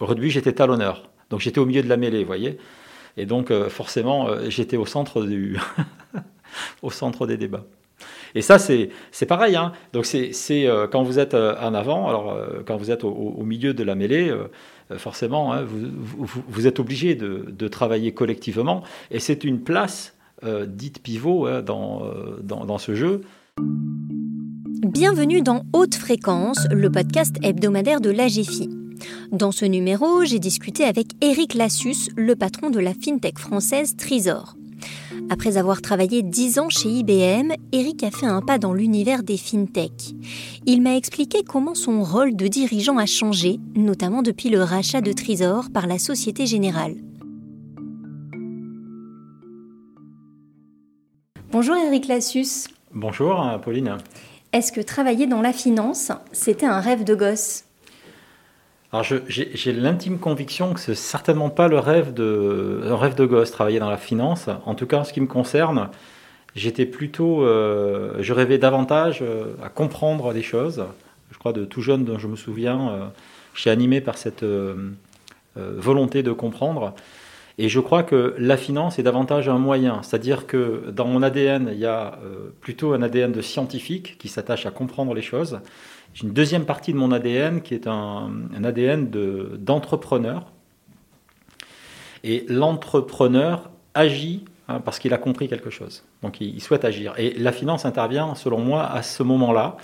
Rugby, j'étais talonneur. Donc j'étais au milieu de la mêlée, vous voyez. Et donc forcément, j'étais au centre du au centre des débats. Et ça, c'est pareil. Hein. Donc, c'est quand vous êtes en avant, alors quand vous êtes au, milieu de la mêlée, forcément, hein, vous, vous, êtes obligé de, de, travailler collectivement. Et c'est une place dite pivot hein, dans, dans, dans ce jeu. Bienvenue dans Haute Fréquence, le podcast hebdomadaire de l'AGFI. Dans ce numéro, j'ai discuté avec Eric Lassus, le patron de la fintech française Trisor. Après avoir travaillé 10 ans chez IBM, Eric a fait un pas dans l'univers des fintech. Il m'a expliqué comment son rôle de dirigeant a changé, notamment depuis le rachat de Trisor par la Société Générale. Bonjour Eric Lassus. Bonjour Pauline. Est-ce que travailler dans la finance, c'était un rêve de gosse? Alors j'ai l'intime conviction que c'est certainement pas le rêve de, un rêve de gosse, travailler dans la finance. En tout cas, en ce qui me concerne, j'étais plutôt, euh, je rêvais davantage euh, à comprendre les choses. Je crois de tout jeune, dont je me souviens, euh, j'ai animé par cette volonté de comprendre. Et je crois que la finance est davantage un moyen, c'est-à-dire que dans mon ADN, il y a plutôt un ADN de scientifique qui s'attache à comprendre les choses. J'ai une deuxième partie de mon ADN qui est un, ADN d'entrepreneur. et l'entrepreneur agit hein, parce qu'il a compris quelque chose. Donc il, souhaite agir. Et la finance intervient, selon moi, à ce moment-là, euh,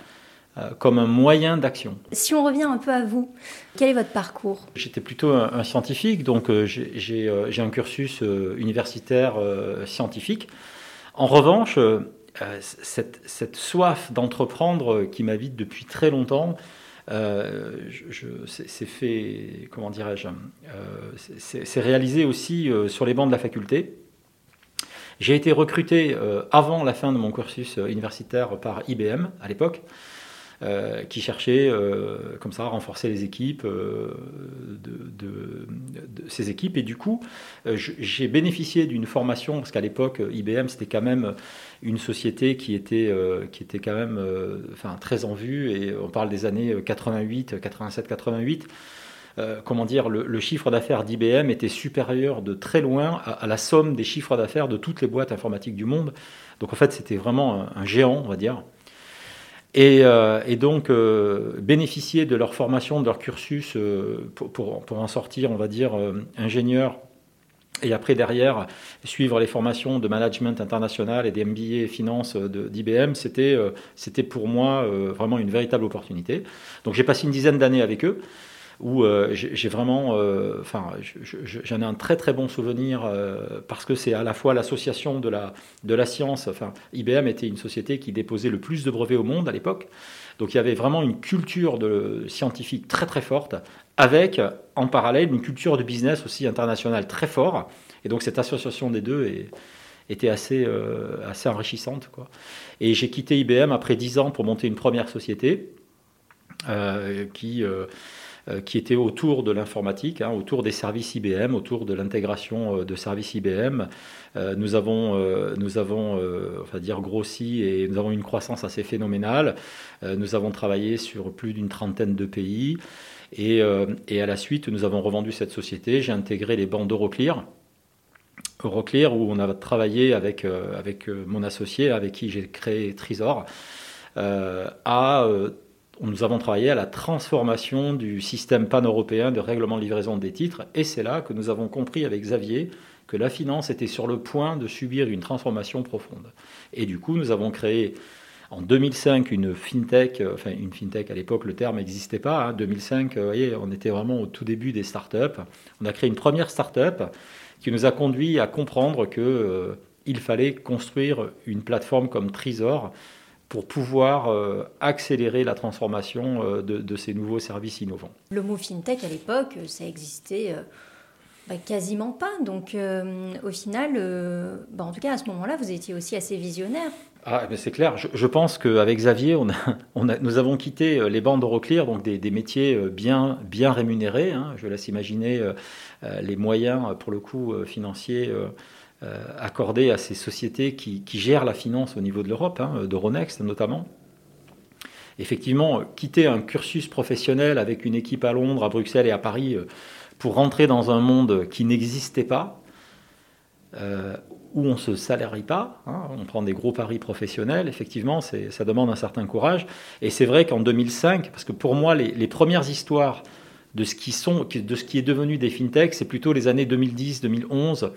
comme un moyen d'action. Si on revient un peu à vous, quel est votre parcours? J'étais plutôt un, scientifique, donc euh, euh, j'ai un cursus universitaire scientifique. En revanche, euh, cette, soif d'entreprendre qui m'habite depuis très longtemps, euh, c'est fait, comment dirais-je, euh, c'est réalisé aussi sur les bancs de la faculté. J'ai été recruté avant la fin de mon cursus universitaire par IBM à l'époque. Euh, qui cherchait euh, comme ça à renforcer les équipes euh, de, ces équipes. Et du coup, j'ai bénéficié d'une formation, parce qu'à l'époque, IBM, c'était quand même une société qui était, qui était quand même enfin, très en vue, et on parle des années 88, 87, 88. comment dire, le, chiffre d'affaires d'IBM était supérieur de très loin à, la somme des chiffres d'affaires de toutes les boîtes informatiques du monde. Donc en fait, c'était vraiment un, géant, on va dire. Euh, et, donc euh, bénéficier de leur formation, de leur cursus euh, pour, en sortir, on va dire, ingénieur. Et après, derrière, suivre les formations de management international et des MBA finance d'IBM, c'était c'était pour moi vraiment une véritable opportunité. Donc j'ai passé une dizaine d'années avec eux où euh, j'ai vraiment, euh, enfin, j'en ai un très très bon souvenir euh, parce que c'est à la fois l'association de la, de la science, enfin, IBM était une société qui déposait le plus de brevets au monde à l'époque, donc il y avait vraiment une culture de, scientifique très très forte, avec en parallèle une culture de business aussi internationale très forte, et donc cette association des deux était assez, assez enrichissante. Et j'ai quitté IBM après 10 ans pour monter une première société qui qui était autour de l'informatique, hein, autour des services IBM, autour de l'intégration euh, de services IBM. Euh, nous avons, nous avons dire, grossi et nous avons une croissance assez phénoménale. nous avons travaillé sur plus d'une trentaine de pays. Et, et, à la suite, nous avons revendu cette société. J'ai intégré les bancs d'Euroclear. Euroclear, où on a travaillé avec, avec mon associé, avec qui j'ai créé Trisor, à nous avons travaillé à la transformation du système pan-européen de règlement de livraison des titres, et c'est là que nous avons compris avec Xavier que la finance était sur le point de subir une transformation profonde. Et du coup, nous avons créé en 2005 une fintech, euh, enfin une fintech à l'époque le terme n'existait pas, hein, 2005, euh, vous voyez, on était vraiment au tout début des startups. On a créé une première startup qui nous a conduit à comprendre qu'il euh, fallait construire une plateforme comme Trisor pour pouvoir euh, accélérer la transformation euh, de, ces nouveaux services innovants. Le mot fintech à l'époque, ça existait euh, bah, quasiment pas. Donc au final, bah, en tout cas à ce moment-là, vous étiez aussi assez visionnaire. Ah, c'est clair. Je, pense qu'avec Xavier, on a, on a, nous avons quitté les bandes d'Euroclear, donc des, des, métiers bien, bien rémunérés. Hein. Je laisse imaginer les moyens, pour le coup, financiers euh, accordé à ces sociétés qui, gèrent la finance au niveau de l'Europe, hein, d'Euronext notamment. Effectivement, quitter un cursus professionnel avec une équipe à Londres, à Bruxelles et à Paris, euh, pour rentrer dans un monde qui n'existait pas, où on ne se salarie pas, hein, on prend des gros paris professionnels, effectivement, ça demande un certain courage. Et c'est vrai qu'en 2005, parce que pour moi, les, premières histoires de ce, qui sont, de ce qui est devenu des fintechs, c'est plutôt les années 2010-2011, euh,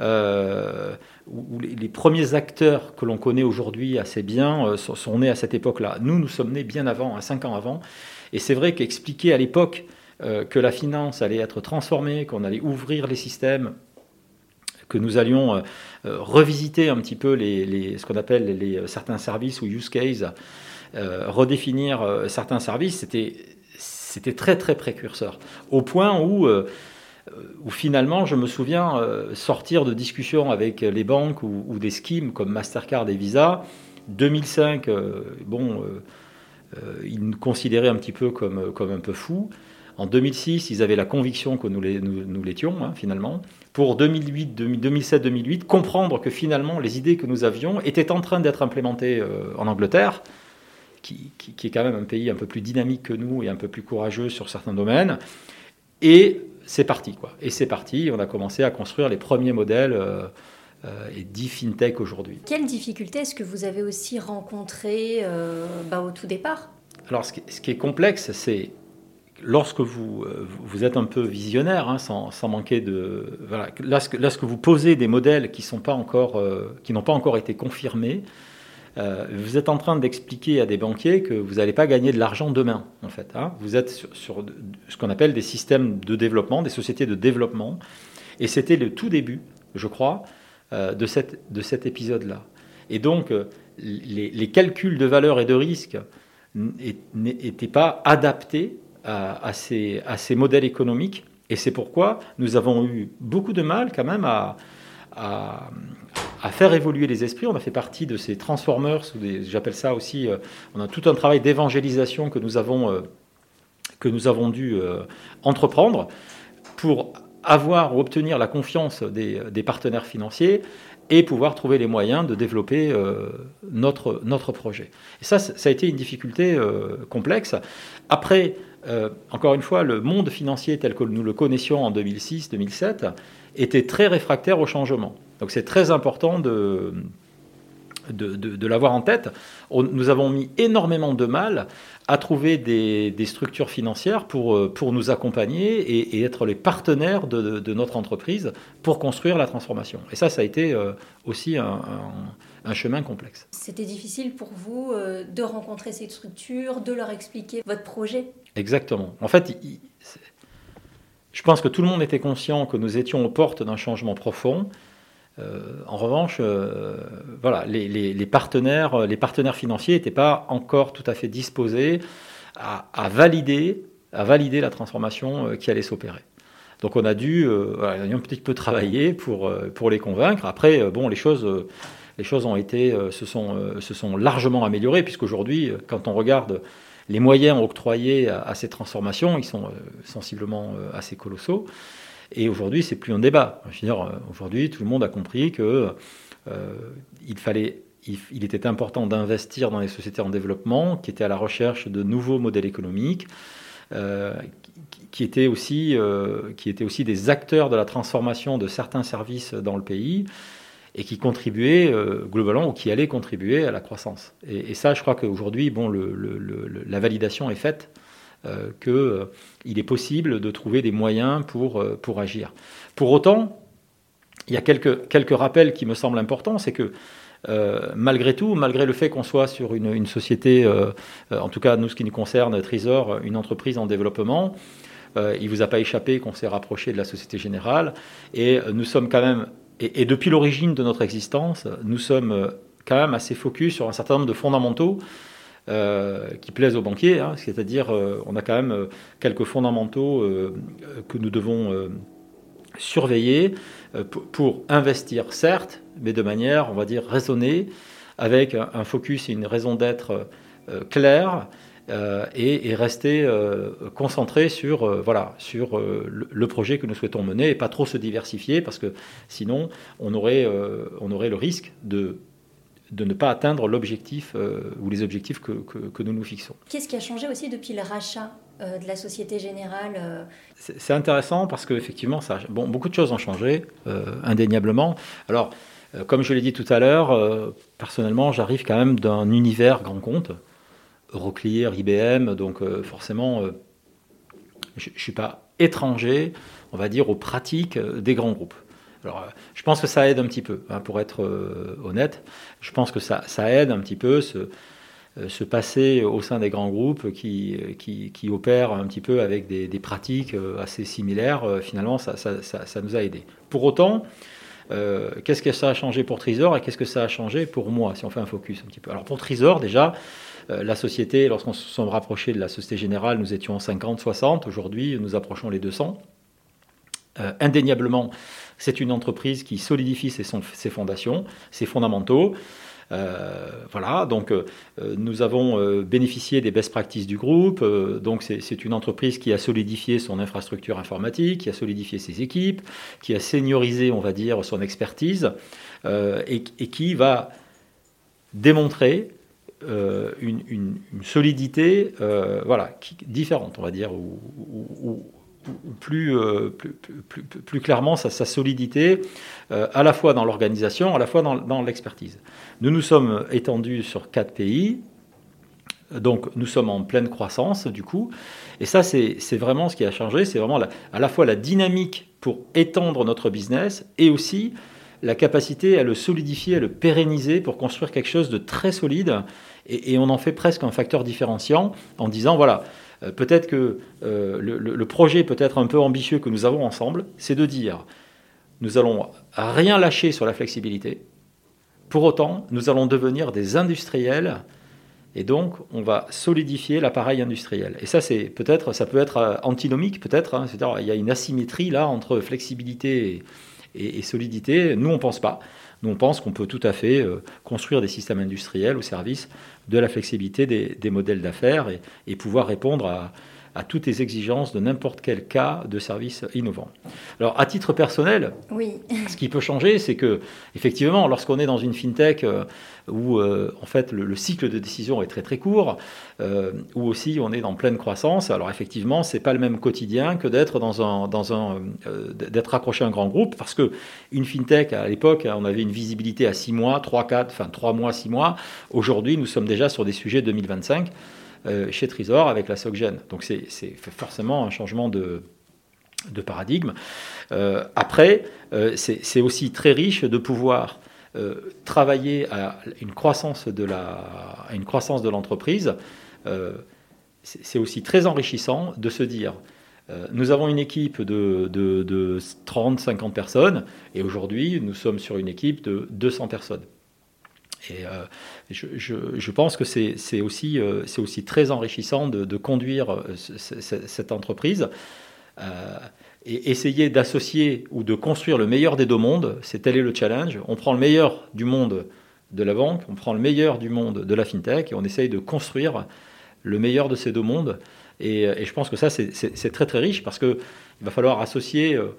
où les, premiers acteurs que l'on connaît aujourd'hui assez bien euh, sont, nés à cette époque-là. Nous, nous sommes nés bien avant, à 5 ans avant. Et c'est vrai qu'expliquer à l'époque euh, que la finance allait être transformée, qu'on allait ouvrir les systèmes que nous allions euh, euh, revisiter un petit peu les, ce qu'on appelle les, euh, certains services ou use cases, redéfinir certains services, c'était, c'était très très précurseur. Au point où, où finalement, je me souviens sortir de discussions avec les banques ou, des schemes comme Mastercard et Visa. 2005, bon, ils nous considéraient un petit peu comme, comme un peu fous. En 2006, ils avaient la conviction que nous, nous, l'étions, hein, finalement. Pour 2008, 2007-2008, comprendre que finalement, les idées que nous avions étaient en train d'être implémentées euh, en Angleterre, qui, est quand même un pays un peu plus dynamique que nous et un peu plus courageux sur certains domaines. Et c'est parti, quoi. Et c'est parti, on a commencé à construire les premiers modèles. Euh, euh, et dit fintech aujourd'hui. Quelles difficultés est-ce que vous avez aussi rencontrées bah, au tout départ? Alors, ce qui, est complexe, c'est lorsque vous, euh, vous êtes un peu visionnaire, hein, sans, manquer de... Voilà, lorsque, vous posez des modèles qui n'ont pas, encore, euh, pas encore été confirmés, euh, vous êtes en train d'expliquer à des banquiers que vous n'allez pas gagner de l'argent demain, en fait. Hein. Vous êtes sur, ce qu'on appelle des systèmes de développement, des sociétés de développement. Et c'était le tout début, je crois, de, cette, de cet épisode-là. Et donc, les, les, calculs de valeur et de risque n'étaient pas adaptés à, ces, modèles économiques. Et c'est pourquoi nous avons eu beaucoup de mal quand même à, faire évoluer les esprits. On a fait partie de ces transformers, j'appelle ça aussi, euh, on a tout un travail d'évangélisation que nous avons, euh, que nous avons dû euh, entreprendre pour avoir ou obtenir la confiance des, partenaires financiers et pouvoir trouver les moyens de développer notre, notre projet. Et ça, ça a été une difficulté complexe. Après, encore une fois, le monde financier tel que nous le connaissions en 2006-2007 était très réfractaire au changement. Donc c'est très important de, de, l'avoir en tête. nous avons mis énormément de mal à trouver des, structures financières pour, euh, pour nous accompagner et, être les partenaires de, notre entreprise pour construire la transformation. Et ça, ça a été euh, aussi un, un chemin complexe. C'était difficile pour vous de rencontrer ces structures, de leur expliquer votre projet? Exactement. En fait, je pense que tout le monde était conscient que nous étions aux portes d'un changement profond. Euh, en revanche, euh, voilà, les, partenaires, financiers n'étaient pas encore tout à fait disposés à, valider, la transformation euh, qui allait s'opérer. Donc on a dû, un petit peu travailler pour, les convaincre. Après, bon, les choses, se, sont, se sont largement améliorées, puisqu'aujourd'hui, quand on regarde les moyens octroyés à, ces transformations, ils sont euh, sensiblement euh, assez colossaux. Et aujourd'hui, c'est plus un débat. Euh, aujourd'hui, tout le monde a compris que il fallait il, était important d'investir dans les sociétés en développement qui étaient à la recherche de nouveaux modèles économiques, qui, étaient aussi, qui étaient aussi des acteurs de la transformation de certains services dans le pays et qui contribuait euh, globalement ou qui allait contribuer à la croissance. Et, ça, je crois qu'aujourd'hui, bon, la validation est faite. Euh, qu'il euh, est possible de trouver des moyens pour, pour agir. Pour autant, il y a quelques, quelques rappels qui me semblent importants, c'est que malgré tout, malgré le fait qu'on soit sur une, une société, en tout cas nous ce qui nous concerne, Trésor, une entreprise en développement, il ne vous a pas échappé qu'on s'est rapproché de la Société Générale, et nous sommes quand même et, depuis l'origine de notre existence, nous sommes euh, quand même assez focus sur un certain nombre de fondamentaux euh, qui plaisent aux banquiers, hein. c'est-à-dire euh, on a quand même quelques fondamentaux que nous devons surveiller pour investir, certes, mais de manière, on va dire, raisonnée, avec un, focus et une raison d'être claire euh, et, rester euh, concentré sur, euh, voilà, sur le, projet que nous souhaitons mener et pas trop se diversifier parce que sinon on aurait, on aurait le risque de de ne pas atteindre l'objectif ou les objectifs que, que, nous nous fixons. Qu'est-ce qui a changé aussi depuis le rachat de la Société Générale C'est intéressant parce qu'effectivement, bon, beaucoup de choses ont changé, indéniablement. Alors, comme je l'ai dit tout à l'heure, personnellement, j'arrive quand même d'un univers grand compte, Euroclear, IBM, donc forcément, je ne suis pas étranger, on va dire, aux pratiques des grands groupes. Alors, euh, je pense que ça aide un petit peu, hein, pour être euh, honnête. Je pense que ça, ça aide un petit peu ce, euh, se passer au sein des grands groupes qui, qui, opèrent un petit peu avec des, pratiques assez similaires. Finalement, ça, ça, ça, nous a aidés. Pour autant, qu'est-ce que ça a changé pour Trisor et qu'est-ce que ça a changé pour moi, si on fait un focus un petit peu Alors, pour Trisor, déjà, la société, lorsqu'on se sont rapprochés de la Société Générale, nous étions 50, 60. Aujourd'hui, nous approchons les 200. indéniablement, c'est une entreprise qui solidifie ses, fondations, ses fondamentaux. Euh, voilà, donc euh, nous avons euh, bénéficié des best practices du groupe. donc c'est une entreprise qui a solidifié son infrastructure informatique, qui a solidifié ses équipes, qui a seniorisé, on va dire, son expertise et, qui va démontrer une, solidité, voilà, différente, on va dire, ou, plus, euh, plus, clairement sa, solidité, euh, à la fois dans l'organisation, à la fois dans, l'expertise. Nous nous sommes étendus sur quatre pays, donc nous sommes en pleine croissance du coup, et ça c'est vraiment ce qui a changé, c'est vraiment à la fois la dynamique pour étendre notre business et aussi la capacité à le solidifier, à le pérenniser pour construire quelque chose de très solide, et, on en fait presque un facteur différenciant en disant voilà, peut-être que euh, le, projet peut être un peu ambitieux que nous avons ensemble, c'est de dire nous allons rien lâcher sur la flexibilité. Pour autant, nous allons devenir des industriels et donc on va solidifier l'appareil industriel. Et ça, c'est peut-être, ça peut être euh, antinomique, peut-être. Hein, c'est-à-dire, il y a une asymétrie là entre flexibilité et, solidité. Nous, on pense pas. On pense qu'on peut tout à fait construire des systèmes industriels au service de la flexibilité des, modèles d'affaires et, pouvoir répondre à, à toutes les exigences de n'importe quel cas de service innovant. Alors, à titre personnel, oui. ce qui peut changer, c'est que, effectivement, lorsqu'on est dans une fintech euh, où, euh, en fait, le, cycle de décision est très très court, euh, où aussi on est dans pleine croissance, alors effectivement, c'est pas le même quotidien que d'être dans un, dans un, d'être accroché à un grand groupe, parce que une fintech, à l'époque, on avait une visibilité à 6 mois, 3, 4, enfin 3 mois, 6 mois. Aujourd'hui, nous sommes déjà sur des sujets 2025. Euh, chez Trisor avec la SOCGEN. Donc c'est forcément un changement de, paradigme. Euh, après, euh, c'est aussi très riche de pouvoir travailler à une croissance de l'entreprise. c'est aussi très enrichissant de se dire nous avons une équipe de, de, de 30-50 personnes et aujourd'hui nous sommes sur une équipe de 200 personnes. Et euh, je, pense que c'est aussi, euh, très enrichissant de, conduire euh, cette entreprise. et essayer d'associer ou de construire le meilleur des deux mondes, c'est tel est le challenge. On prend le meilleur du monde de la banque, on prend le meilleur du monde de la fintech et on essaye de construire le meilleur de ces deux mondes. Et, et je pense que ça, c'est très très riche parce qu'il va falloir associer euh,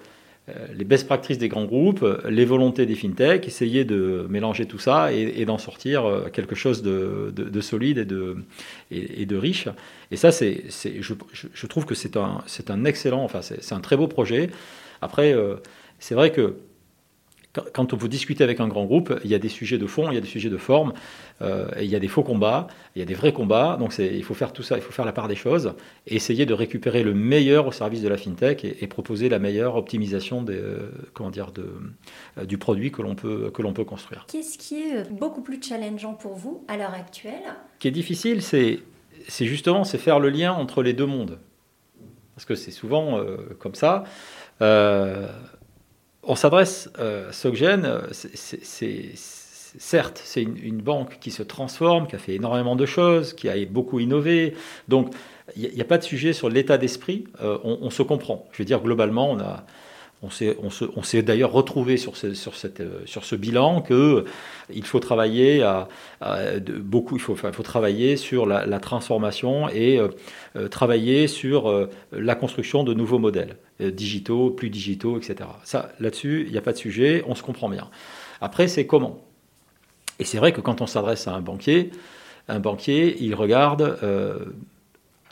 les best practices des grands groupes, les volontés des fintechs, essayer de mélanger tout ça et, d'en sortir euh, quelque chose de, solide et de, riche. Et ça, c'est, je, trouve que c'est un, un excellent, enfin, c'est, un très beau projet. Après, euh, c'est vrai que quand on vous discuter avec un grand groupe, il y a des sujets de fond, il y a des sujets de forme, euh, il y a des faux combats, il y a des vrais combats. Donc il faut faire tout ça, il faut faire la part des choses et essayer de récupérer le meilleur au service de la fintech et, proposer la meilleure optimisation des, euh, comment dire, de, euh, du produit que l'on peut, que peut construire. Qu'est-ce qui est beaucoup plus challengeant pour vous à l'heure actuelle? Ce qui est difficile, c'est, c'est justement c'est faire le lien entre les deux mondes. Parce que c'est souvent comme ça on s'adresse euh, Soggen, euh, certes, c'est une, banque qui se transforme, qui a fait énormément de choses, qui a beaucoup innové. Donc, il n'y a, pas de sujet sur l'état d'esprit. Euh, on, se comprend. Je veux dire, globalement, on a, on s'est, d'ailleurs retrouvé sur ce, ce bilan que il faut travailler beaucoup, sur la, transformation et travailler sur la construction de nouveaux modèles. Euh, digitaux, plus digitaux, etc. Là-dessus, il n'y a pas de sujet, on se comprend bien. Après, c'est comment? Et c'est vrai que quand on s'adresse à un banquier, un banquier, il regarde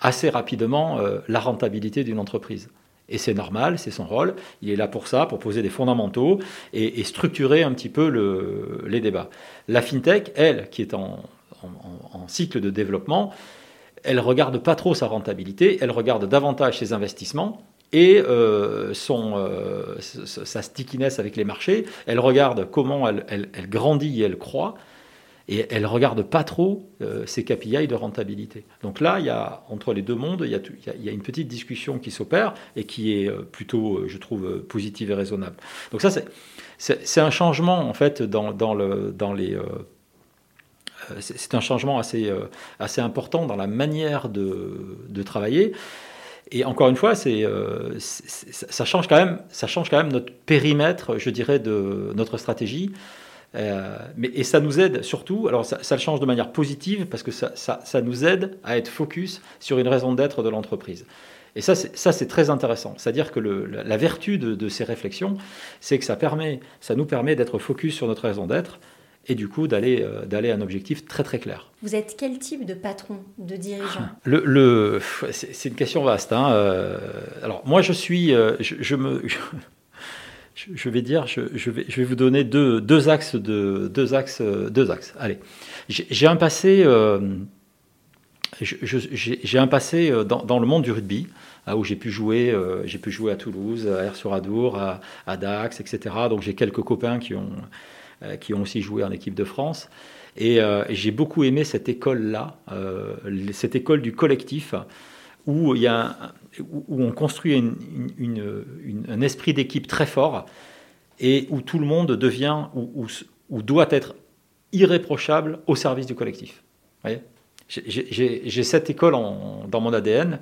assez rapidement la rentabilité d'une entreprise. Et c'est normal, c'est son rôle. Il est là pour ça, pour poser des fondamentaux et, structurer un petit peu le, les débats. La fintech, elle, qui est en, cycle de développement, elle regarde pas trop sa rentabilité, elle regarde davantage ses investissements et euh, son, euh, sa stickiness avec les marchés. Elle regarde comment elle, elle grandit et elle croît et elle regarde pas trop euh, ses KPI de rentabilité. Donc là, il y a, entre les deux mondes, il y a, une petite discussion qui s'opère et qui est euh, plutôt, euh, je trouve, positive et raisonnable. Donc ça, c'est un changement, en fait, dans, dans, le, dans les... c'est un changement assez, assez important dans la manière de, travailler. Et encore une fois, ça, change quand même, ça change quand même notre périmètre, je dirais, de notre stratégie. Euh, mais, et ça nous aide surtout, alors ça, le change de manière positive parce que ça, ça, nous aide à être focus sur une raison d'être de l'entreprise. Et ça, c'est très intéressant. C'est-à-dire que le, la, vertu de, ces réflexions, c'est que ça, permet, ça nous permet d'être focus sur notre raison d'être et du coup d'aller euh, à un objectif très très clair. Vous êtes quel type de patron, de dirigeant? Le, le C'est une question vaste. Hein. Euh, alors moi je suis, je, me, je vais dire, je, vais, vous donner deux, axes de deux axes, deux axes. Allez, j'ai un passé, euh, j'ai un passé euh, dans, dans, le monde du rugby où j'ai pu jouer, euh, j'ai pu jouer à Toulouse, à Air-sur-Adour, à, Dax, etc. Donc j'ai quelques copains qui ont qui ont aussi joué en équipe de France. Et, j'ai beaucoup aimé cette école-là, cette école du collectif, où il y a un, où on construit un esprit d'équipe très fort et où tout le monde devient ou, doit être irréprochable au service du collectif. J'ai cette école dans mon ADN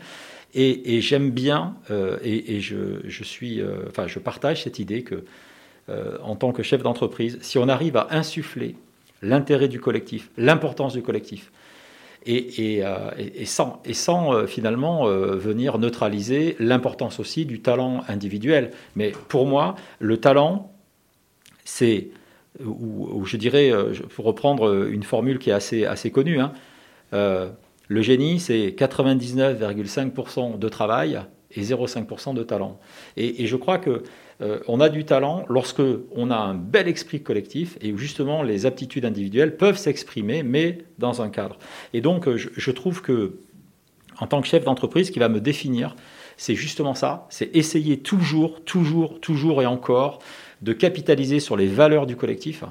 et, j'aime bien euh, et, je, suis, euh, enfin, je partage cette idée que euh, en tant que chef d'entreprise, si on arrive à insuffler l'intérêt du collectif, l'importance du collectif, et, euh, sans, euh, finalement euh, venir neutraliser l'importance aussi du talent individuel. Mais pour moi, le talent, c'est, ou, je dirais, pour reprendre une formule qui est assez, assez connue, hein, le génie, c'est 99,5% de travail et 0,5% de talent. Et, je crois que euh, on a du talent lorsque on a un bel esprit collectif et où justement les aptitudes individuelles peuvent s'exprimer, mais dans un cadre. Et donc, je, trouve que en tant que chef d'entreprise, ce qui va me définir, c'est justement ça, c'est essayer toujours, toujours, toujours et encore de capitaliser sur les valeurs du collectif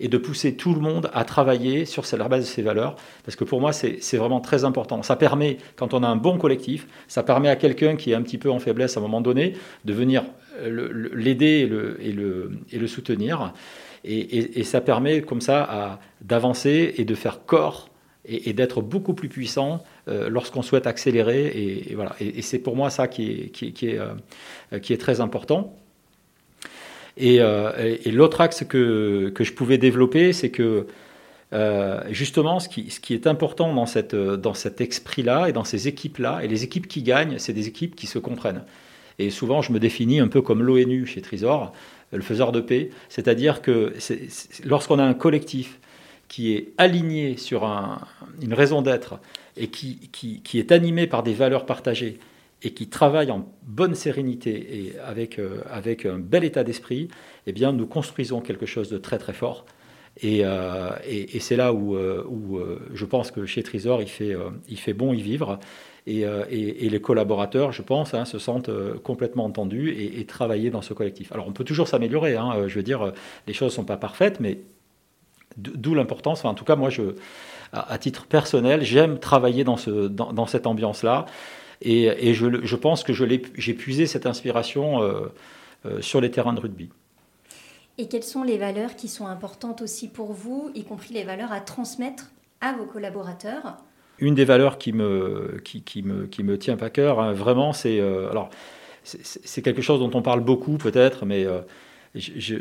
et de pousser tout le monde à travailler sur la base de ces valeurs, parce que pour moi, c'est vraiment très important. Ça permet, quand on a un bon collectif, ça permet à quelqu'un qui est un petit peu en faiblesse à un moment donné, de venir euh, l'aider et le, et, le, et le, soutenir. Et, et, ça permet comme ça d'avancer et de faire corps et, d'être beaucoup plus puissant euh, lorsqu'on souhaite accélérer. Et, voilà. Et, c'est pour moi ça qui est, qui, est, euh, qui est très important. Euh, et, l'autre axe que, que, je pouvais développer, c'est que euh, justement, ce qui, ce qui, est important dans, cette, dans cet esprit-là et dans ces équipes-là, et les équipes qui gagnent, c'est des équipes qui se comprennent. Et souvent, je me définis un peu comme l'ONU chez Trisor, le faiseur de paix, c'est-à-dire que lorsqu'on a un collectif qui est aligné sur un, une raison d'être et qui, qui, qui, est animé par des valeurs partagées, et qui travaillent en bonne sérénité et avec, euh, avec un bel état d'esprit, eh bien, nous construisons quelque chose de très très fort. Et, euh, c'est là où, euh, je pense que chez Trisor, il fait, il fait bon y vivre. Et, les collaborateurs, je pense, hein, se sentent complètement entendus et, travailler dans ce collectif. Alors, on peut toujours s'améliorer. Hein, je veux dire, les choses ne sont pas parfaites, mais d'où l'importance. en tout cas, moi, à, titre personnel, j'aime travailler dans, ce, dans cette ambiance-là. Et, je, pense que j'ai puisé cette inspiration euh, euh, sur les terrains de rugby. Et quelles sont les valeurs qui sont importantes aussi pour vous, y compris les valeurs à transmettre à vos collaborateurs? Une des valeurs qui me, qui, me, qui me tient à cœur, hein, vraiment, c'est euh, alors c'est quelque chose dont on parle beaucoup peut-être, mais je,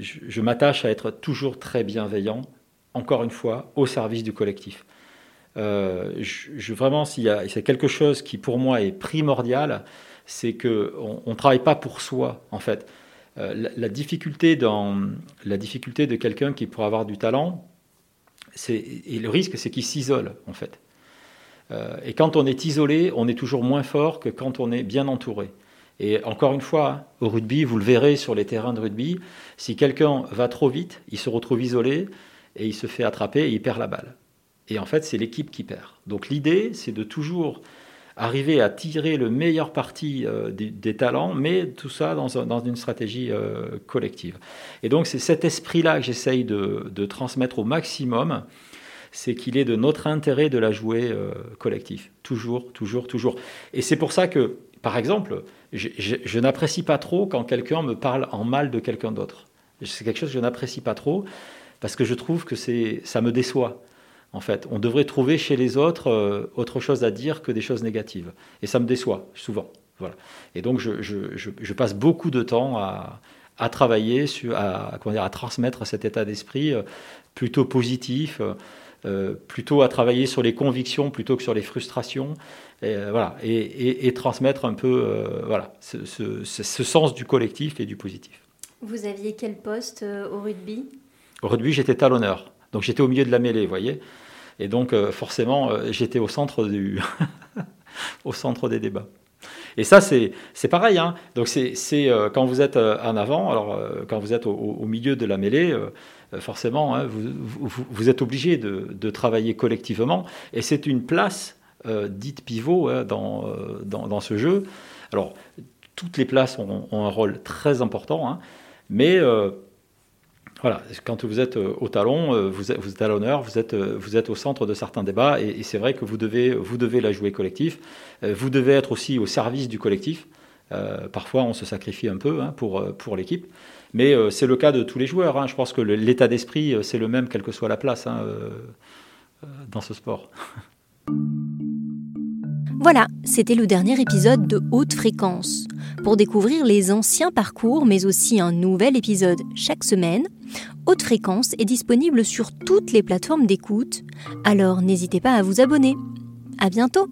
je m'attache à être toujours très bienveillant, encore une fois, au service du collectif. Euh, vraiment, s'il y a, quelque chose qui pour moi est primordial, c'est que on, ne travaille pas pour soi en fait. Euh, la, difficulté de quelqu'un qui pourrait avoir du talent, et le risque, c'est qu'ils s'isolent, en fait. Euh, et quand on est isolé, on est toujours moins fort que quand on est bien entouré. Et encore une fois, au rugby, vous le verrez sur les terrains de rugby, si quelqu'un va trop vite, il se retrouve isolé et il se fait attraper et il perd la balle. Et en fait, c'est l'équipe qui perd. Donc l'idée, c'est de toujours arriver à tirer le meilleur parti euh, des, talents, mais tout ça dans, une stratégie euh, collective. Et donc c'est cet esprit-là que j'essaye de, transmettre au maximum, c'est qu'il est de notre intérêt de la jouer euh, collectif. Toujours, toujours, toujours. Et c'est pour ça que, par exemple, je, n'apprécie pas trop quand quelqu'un me parle en mal de quelqu'un d'autre. C'est quelque chose que je n'apprécie pas trop parce que je trouve que ça me déçoit. En fait, on devrait trouver chez les autres euh, autre chose à dire que des choses négatives. Et ça me déçoit souvent. Voilà. Et donc, je, passe beaucoup de temps à, travailler, sur, à, dire, à transmettre cet état d'esprit euh, plutôt positif. Euh, plutôt à travailler sur les convictions plutôt que sur les frustrations, et, voilà, et, transmettre un peu voilà, ce, sens du collectif et du positif. Vous aviez quel poste au rugby? Au rugby, j'étais talonneur. Donc j'étais au milieu de la mêlée, vous voyez. Et donc euh, forcément, euh, j'étais au centre du, au centre des débats. Et ça, c'est pareil. Hein. Donc c'est euh, quand vous êtes en avant, alors quand vous êtes au, milieu de la mêlée, forcément, hein, vous, vous, êtes obligé de, de, travailler collectivement. Et c'est une place dite pivot hein, dans, dans, dans, ce jeu. Alors toutes les places ont, ont un rôle très important, mais voilà, quand vous êtes euh, au talon, euh, vous êtes, à l'honneur, vous êtes, euh, vous êtes au centre de certains débats, et, c'est vrai que vous devez, vous devez la jouer collectif. Vous devez être aussi au service du collectif. parfois, on se sacrifie un peu hein, pour, pour l'équipe, mais c'est le cas de tous les joueurs. Hein. Je pense que l'état d'esprit, c'est le même, quelle que soit la place hein, dans ce sport. Voilà, c'était le dernier épisode de Haute Fréquence. Pour découvrir les anciens parcours, mais aussi un nouvel épisode chaque semaine, Haute Fréquence est disponible sur toutes les plateformes d'écoute, alors n'hésitez pas à vous abonner. À bientôt!